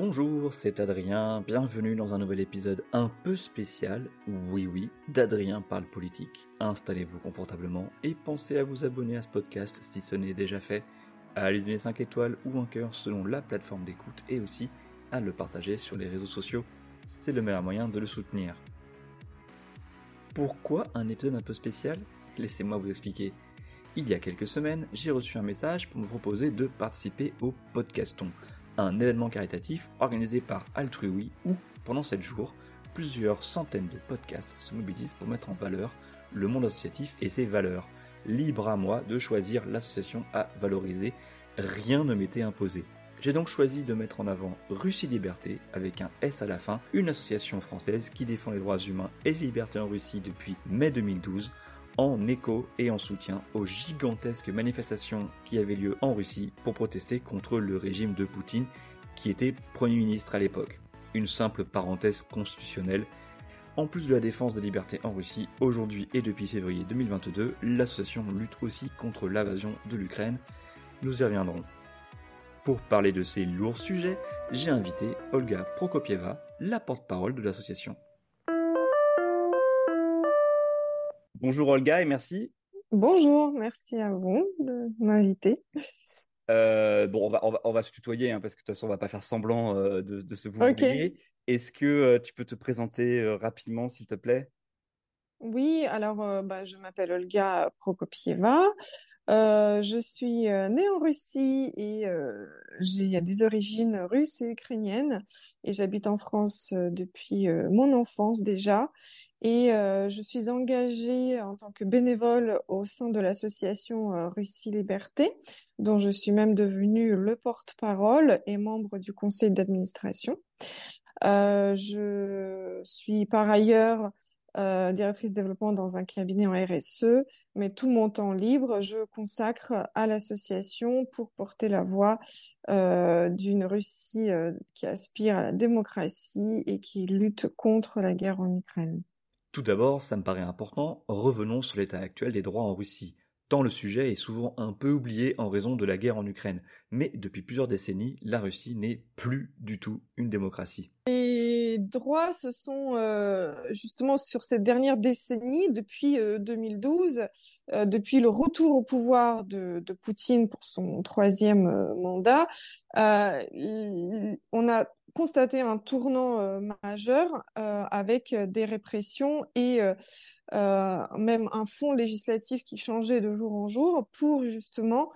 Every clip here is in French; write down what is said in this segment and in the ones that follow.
Bonjour, c'est Adrien, bienvenue dans un nouvel épisode un peu spécial, oui oui, d'Adrien parle politique. Installez-vous confortablement et pensez à vous abonner à ce podcast si ce n'est déjà fait, à lui donner 5 étoiles ou un cœur selon la plateforme d'écoute et aussi à le partager sur les réseaux sociaux, c'est le meilleur moyen de le soutenir. Pourquoi un épisode un peu spécial? Laissez-moi vous expliquer. Il y a quelques semaines, j'ai reçu un message pour me proposer de participer au podcaston un événement caritatif organisé par Altrui où, pendant 7 jours, plusieurs centaines de podcasts se mobilisent pour mettre en valeur le monde associatif et ses valeurs. Libre à moi de choisir l'association à valoriser, rien ne m'était imposé. J'ai donc choisi de mettre en avant Russie Liberté, avec un S à la fin, une association française qui défend les droits humains et les libertés en Russie depuis mai 2012, en écho et en soutien aux gigantesques manifestations qui avaient lieu en Russie pour protester contre le régime de Poutine qui était Premier ministre à l'époque. Une simple parenthèse constitutionnelle. En plus de la défense des libertés en Russie, aujourd'hui et depuis février 2022, l'association lutte aussi contre l'invasion de l'Ukraine. Nous y reviendrons. Pour parler de ces lourds sujets, j'ai invité Olga Prokopieva, la porte-parole de l'association. Bonjour Olga et merci. Bonjour, merci à vous de m'inviter. Euh, bon, on va, on va, se tutoyer hein, parce que de toute façon, on va pas faire semblant euh, de, se vous Est-ce que euh, tu peux te présenter rapidement, s'il te plaît? Oui, alors bah, je m'appelle Olga Prokopieva. je suis née en Russie et j'ai des origines russes et ukrainiennes et j'habite en France depuis mon enfance déjà et euh, je suis engagée en tant que bénévole au sein de l'association euh, Russie Liberté, dont je suis même devenue le porte-parole et membre du conseil d'administration. Euh, je suis par ailleurs euh, directrice développement dans un cabinet en RSE, mais tout mon temps libre, je consacre à l'association pour porter la voix euh, d'une Russie qui aspire à la démocratie et qui lutte contre la guerre en Ukraine. Tout d'abord, ça me paraît important, revenons sur l'état actuel des droits en Russie, tant le sujet est souvent un peu oublié en raison de la guerre en Ukraine. Mais depuis plusieurs décennies, la Russie n'est plus du tout une démocratie. Les droits, ce sont euh, justement sur cette dernière décennie, depuis 2012, euh, euh, depuis le retour au pouvoir de, de Poutine pour son troisième mandat, on a constaté un tournant euh, majeur euh, avec euh, des répressions et même un fonds législatif qui changeait de jour en jour pour justement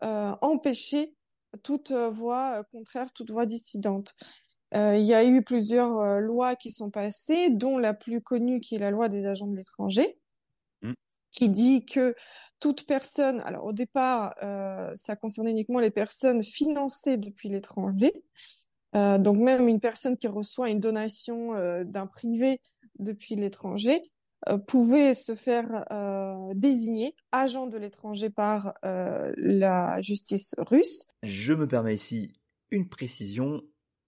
empêcher toute voix contraire, toute voix dissidente. il y a eu plusieurs lois qui sont passées, dont la plus connue qui est la loi des agents de l'étranger, mmh. qui dit que toute personne, alors au départ, ça concernait uniquement les personnes financées depuis l'étranger, euh, donc même une personne qui reçoit une donation euh, d'un privé depuis l'étranger euh, pouvait se faire désigner agent de l'étranger par la justice russe. Je me permets ici une précision.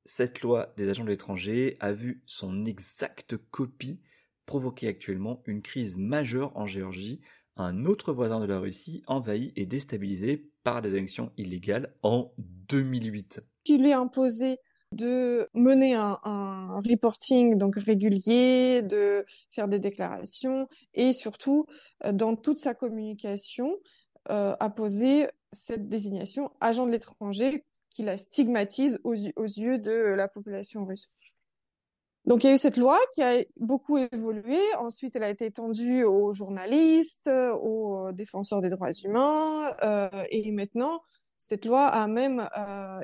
Cette loi des agents de l'étranger a vu son exacte copie provoquer actuellement une crise majeure en Géorgie, un autre voisin de la Russie envahi et déstabilisé par des élections illégales en 2008. Il est imposé de mener un, reporting donc régulier, de faire des déclarations et surtout euh, dans toute sa communication euh, à poser cette désignation agent de l'étranger qui la stigmatise aux, aux, yeux de la population russe. Donc il y a eu cette loi qui a beaucoup évolué. Ensuite, elle a été étendue aux journalistes, aux défenseurs des droits humains, euh, et maintenant cette loi a même euh,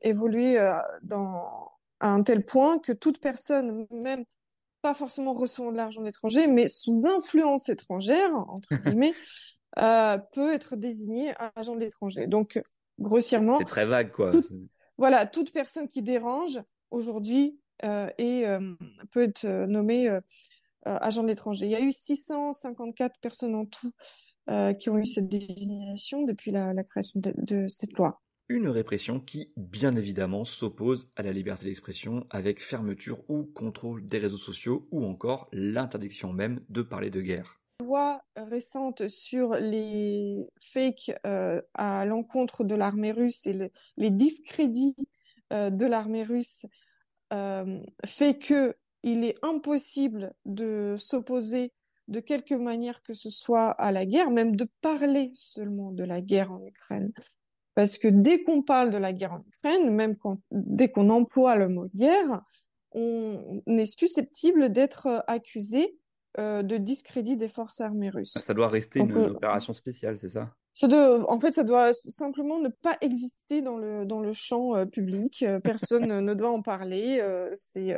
évolué euh, dans, à un tel point que toute personne, même pas forcément recevant de l'argent d'étranger, mais sous influence étrangère, entre guillemets, euh, peut être désignée agent de l'étranger. Donc, grossièrement. C'est très vague, quoi. voilà, toute personne qui dérange aujourd'hui et peut être nommée agents de l'étranger. Il y a eu 654 personnes en tout qui ont eu cette désignation depuis la, création de cette loi. Une répression qui, bien évidemment, s'oppose à la liberté d'expression avec fermeture ou contrôle des réseaux sociaux ou encore l'interdiction même de parler de guerre. La loi récente sur les fakes euh, à l'encontre de l'armée russe et les discrédits euh, de l'armée russe euh, fait que il est impossible de s'opposer de quelque manière que ce soit à la guerre, même de parler seulement de la guerre en Ukraine. Parce que dès qu'on parle de la guerre en Ukraine, même quand, dès qu'on emploie le mot guerre, on, est susceptible d'être euh, accusé euh, de discrédit des forces armées russes. Ça doit rester une euh, opération spéciale, c'est ça? Ça doit, en fait, ça doit simplement ne pas exister dans le dans le champ euh, public. Personne ne doit en parler. c'est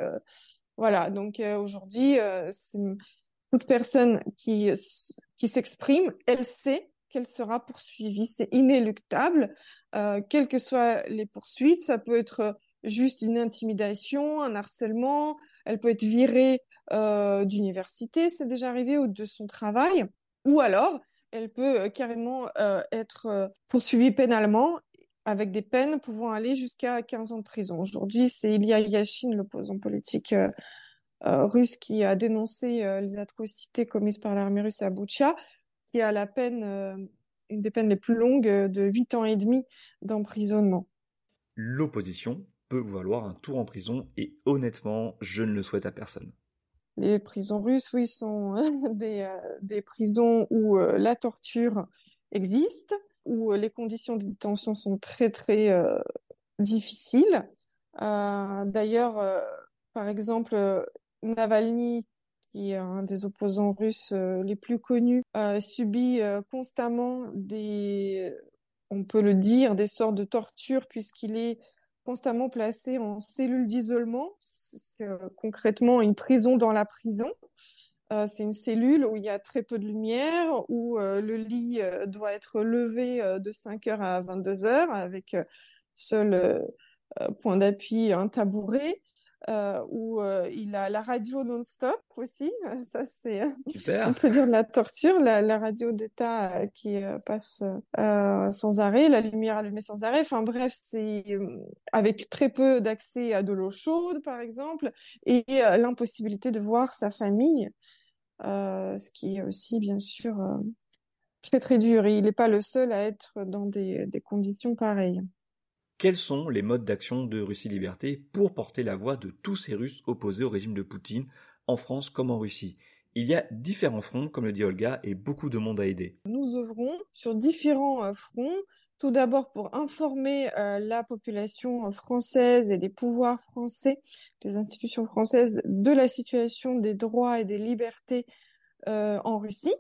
voilà. Donc aujourd'hui, toute personne qui qui s'exprime, elle sait qu'elle sera poursuivie. C'est inéluctable, euh, quelles que soient les poursuites. Ça peut être juste une intimidation, un harcèlement. Elle peut être virée euh, d'université, c'est déjà arrivé, ou de son travail. Ou alors, elle peut euh, carrément euh, être euh, poursuivie pénalement avec des peines pouvant aller jusqu'à 15 ans de prison. Aujourd'hui, c'est Ilya Yashin, l'opposant politique russe, qui a dénoncé les atrocités commises par l'armée russe à Boutcha qui a la peine, euh, une des peines les plus longues euh, de 8 ans et demi d'emprisonnement. L'opposition peut vous valoir un tour en prison et honnêtement, je ne le souhaite à personne. Les prisons russes, oui, sont des, euh, des prisons où la torture existe, où les conditions de détention sont très très difficiles. D'ailleurs, par exemple, Navalny qui est un des opposants russes euh, les plus connus, euh, subit euh, constamment des, on peut le dire, des sortes de tortures puisqu'il est constamment placé en cellule d'isolement. C'est concrètement une prison dans la prison. c'est une cellule où il y a très peu de lumière, où le lit doit être levé de 5 heures à 22 heures avec seul point d'appui un tabouret euh, où euh, il a la radio non-stop aussi. Ça, c'est, on peut dire de la torture, la, la radio d'État euh, qui euh, passe sans arrêt, la lumière allumée sans arrêt. Enfin bref, c'est avec très peu d'accès à de l'eau chaude, par exemple, et l'impossibilité de voir sa famille, ce qui est aussi, bien sûr, très très dur. Et il n'est pas le seul à être dans des, des conditions pareilles. Quels sont les modes d'action de Russie Liberté pour porter la voix de tous ces Russes opposés au régime de Poutine, en France comme en Russie? Il y a différents fronts, comme le dit Olga, et beaucoup de monde à aider. Nous œuvrons sur différents euh, fronts. Tout d'abord pour informer euh, la population française et les pouvoirs français, les institutions françaises, de la situation des droits et des libertés euh, en Russie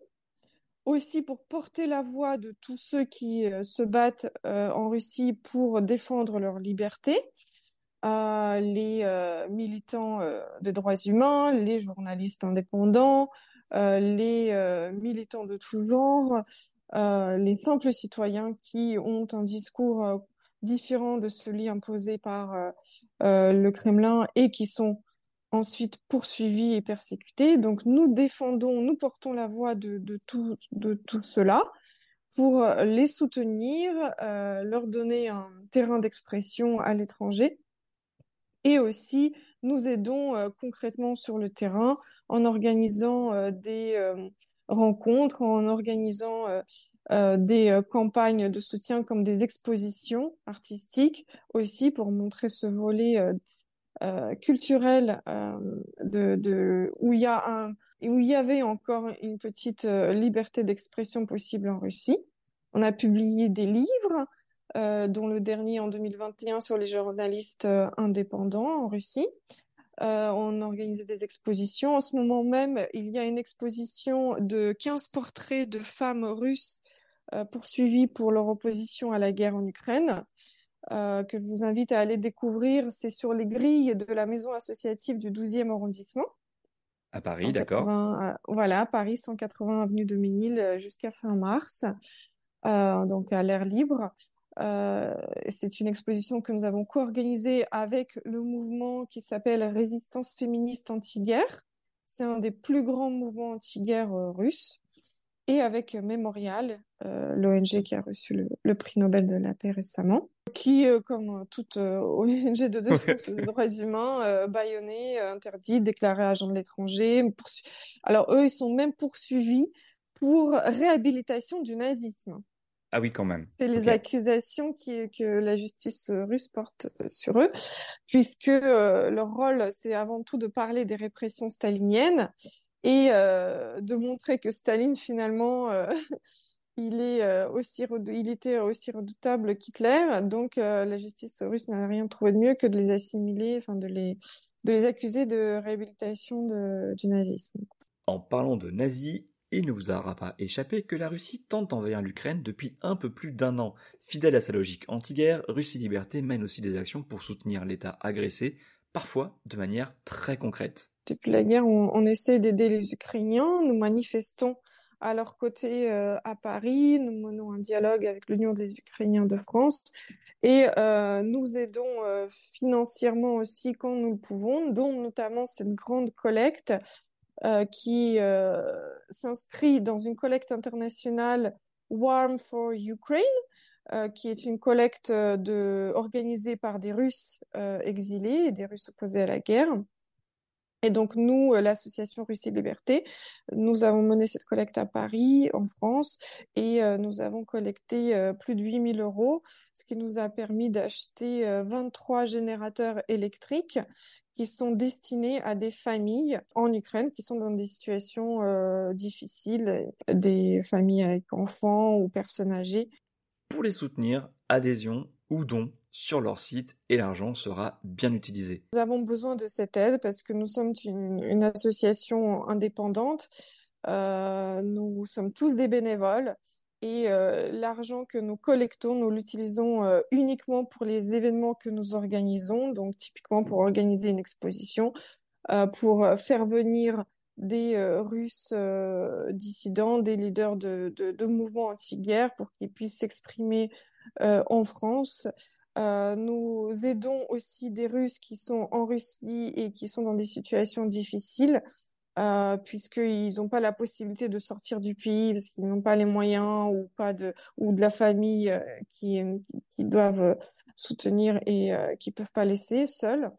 aussi pour porter la voix de tous ceux qui euh, se battent euh, en Russie pour défendre leur liberté, euh, les militants des droits humains, les journalistes indépendants, les militants de tout genre, les simples citoyens qui ont un discours différent de celui imposé par le Kremlin et qui sont ensuite poursuivis et persécutés. Donc nous défendons, nous portons la voix de, tout, de tout cela pour les soutenir, euh, leur donner un terrain d'expression à l'étranger. Et aussi, nous aidons euh, concrètement sur le terrain en organisant euh, des euh, rencontres, en organisant euh, des campagnes de soutien comme des expositions artistiques aussi pour montrer ce volet euh, culturel euh, de, où il y a où il y avait encore une petite euh, liberté d'expression possible en Russie. On a publié des livres, dont le dernier en 2021 sur les journalistes indépendants en Russie. on a organisé des expositions. En ce moment même, il y a une exposition de 15 portraits de femmes russes poursuivies pour leur opposition à la guerre en Ukraine. Euh, que je vous invite à aller découvrir. C'est sur les grilles de la maison associative du 12e arrondissement. À Paris, d'accord. Euh, voilà, Paris, 180 avenue de Ménil euh, jusqu'à fin mars, donc à l'air libre. c'est une exposition que nous avons co-organisée avec le mouvement qui s'appelle Résistance féministe anti-guerre. C'est un des plus grands mouvements anti-guerre russes et avec Memorial, l'ONG qui a reçu le, prix Nobel de la paix récemment, qui, comme toute ONG de défense des droits humains, euh, baïonné, interdit, déclaré agent de l'étranger. Alors eux, ils sont même poursuivis pour réhabilitation du nazisme. Ah oui, quand même. C'est les accusations qui, que la justice russe porte sur eux, puisque leur rôle, c'est avant tout de parler des répressions staliniennes et euh, de montrer que Staline finalement euh, il est euh, aussi il était aussi redoutable qu'Hitler donc la justice russe n'a rien trouvé de mieux que de les assimiler enfin de les de les accuser de réhabilitation de, du nazisme. En parlant de nazis, il ne vous aura pas échappé que la Russie tente d'envahir l'Ukraine depuis un peu plus d'un an. Fidèle à sa logique anti-guerre, Russie Liberté mène aussi des actions pour soutenir l'État agressé, parfois de manière très concrète depuis la guerre, on, essaie d'aider les Ukrainiens. Nous manifestons à leur côté euh, à Paris. Nous menons un dialogue avec l'Union des Ukrainiens de France. Et euh, nous aidons euh, financièrement aussi quand nous le pouvons, dont notamment cette grande collecte qui s'inscrit dans une collecte internationale Warm for Ukraine, qui est une collecte organisée par des Russes exilés et des Russes opposés à la guerre. Et donc, nous, euh, l'association Russie Liberté, nous avons mené cette collecte à Paris, en France, et euh, nous avons collecté euh, plus de 8000 euros, ce qui nous a permis d'acheter 23 générateurs électriques qui sont destinés à des familles en Ukraine qui sont dans des situations difficiles, des familles avec enfants ou personnes âgées. Pour les soutenir, adhésion ou don sur leur site et l'argent sera bien utilisé. Nous avons besoin de cette aide parce que nous sommes une, association indépendante. Euh, nous sommes tous des bénévoles et euh, l'argent que nous collectons, nous l'utilisons euh, uniquement pour les événements que nous organisons, donc typiquement pour organiser une exposition, pour faire venir des Russes dissidents, des leaders de, de mouvements anti-guerre pour qu'ils puissent s'exprimer en France. Euh, nous aidons aussi des Russes qui sont en Russie et qui sont dans des situations difficiles, euh, puisqu'ils n'ont pas la possibilité de sortir du pays parce qu'ils n'ont pas les moyens ou pas de ou de la famille euh, qui, qui doivent soutenir et euh, qui peuvent pas laisser seuls.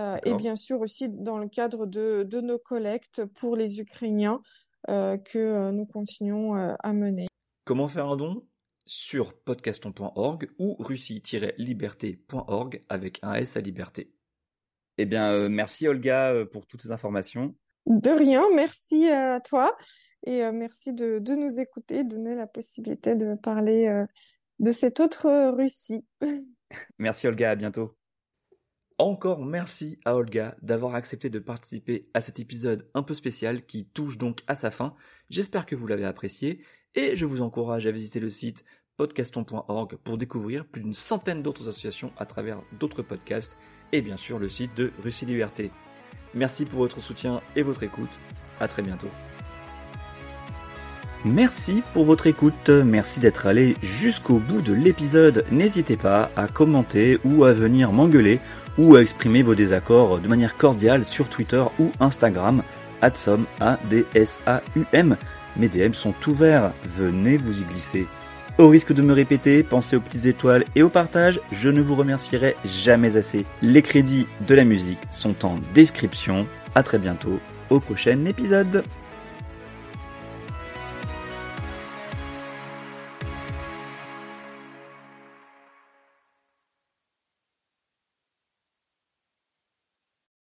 Euh, et bien sûr aussi dans le cadre de, de nos collectes pour les Ukrainiens que nous continuons à mener. Comment faire un don? Sur podcaston.org ou russie-liberté.org avec un S à liberté. Eh bien, euh, merci Olga euh, pour toutes ces informations. De rien, merci à toi et euh, merci de, de, nous écouter, donner la possibilité de parler de cette autre Russie. merci Olga, à bientôt. Encore merci à Olga d'avoir accepté de participer à cet épisode un peu spécial qui touche donc à sa fin. J'espère que vous l'avez apprécié et je vous encourage à visiter le site podcaston.org pour découvrir plus d'une centaine d'autres associations à travers d'autres podcasts et bien sûr le site de Russie Liberté. Merci pour votre soutien et votre écoute. À très bientôt. Merci pour votre écoute, merci d'être allé jusqu'au bout de l'épisode. N'hésitez pas à commenter ou à venir m'engueuler ou à exprimer vos désaccords de manière cordiale sur Twitter ou Instagram, adsom, A-D-S-A-U-M. Mes DM sont ouverts, venez vous y glisser. Au risque de me répéter, pensez aux petites étoiles et au partage, je ne vous remercierai jamais assez. Les crédits de la musique sont en description. À très bientôt au prochain épisode.